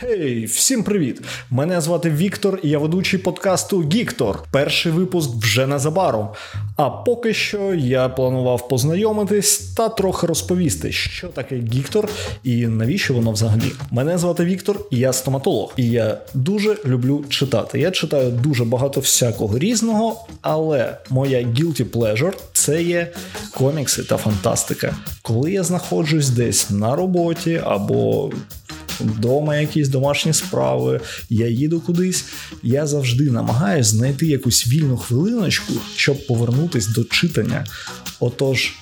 Хей, всім привіт! Мене звати Віктор, і я ведучий подкасту Гіктор. Перший випуск вже незабаром. А поки що я планував познайомитись та трохи розповісти, що таке Гіктор і навіщо воно взагалі. Мене звати Віктор, і я стоматолог, і я дуже люблю читати. Я читаю дуже багато всякого різного, але моя guilty pleasure – це є комікси та фантастика. Коли я знаходжусь десь на роботі або вдома якісь домашні справи, я їду кудись. Я завжди намагаюся знайти якусь вільну хвилиночку, щоб повернутись до читання. Отож,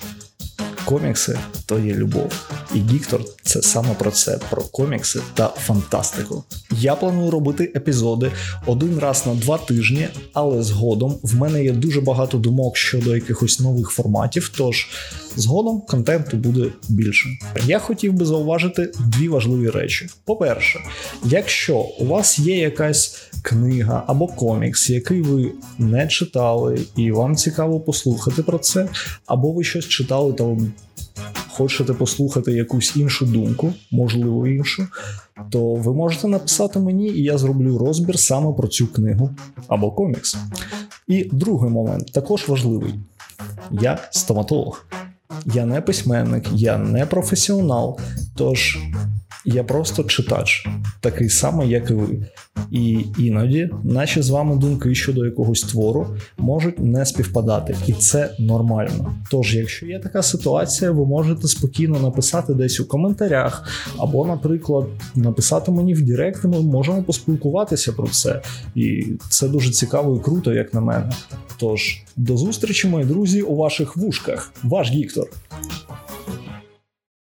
комікси то є любов. І Гіктор це саме про це, про комікси та фантастику. Я планую робити епізоди один раз на два тижні, але згодом в мене є дуже багато думок щодо якихось нових форматів. Тож згодом контенту буде більше. Я хотів би зауважити дві важливі речі. По-перше, якщо у вас є якась книга або комікс, який ви не читали, і вам цікаво послухати про це, або ви щось читали та ви хочете послухати якусь іншу думку, можливо іншу, то ви можете написати мені, і я зроблю розбір саме про цю книгу або комікс. І другий момент також важливий: я стоматолог. Я не письменник, я не професіонал, тож я просто читач, такий самий, як і ви. І іноді наші з вами думки щодо якогось твору можуть не співпадати, і це нормально. Тож, якщо є така ситуація, ви можете спокійно написати десь у коментарях, або, наприклад, написати мені в Директ, ми можемо поспілкуватися про це. І це дуже цікаво і круто, як на мене. Тож, до зустрічі, мої друзі, у ваших вушках. Ваш Гіктор.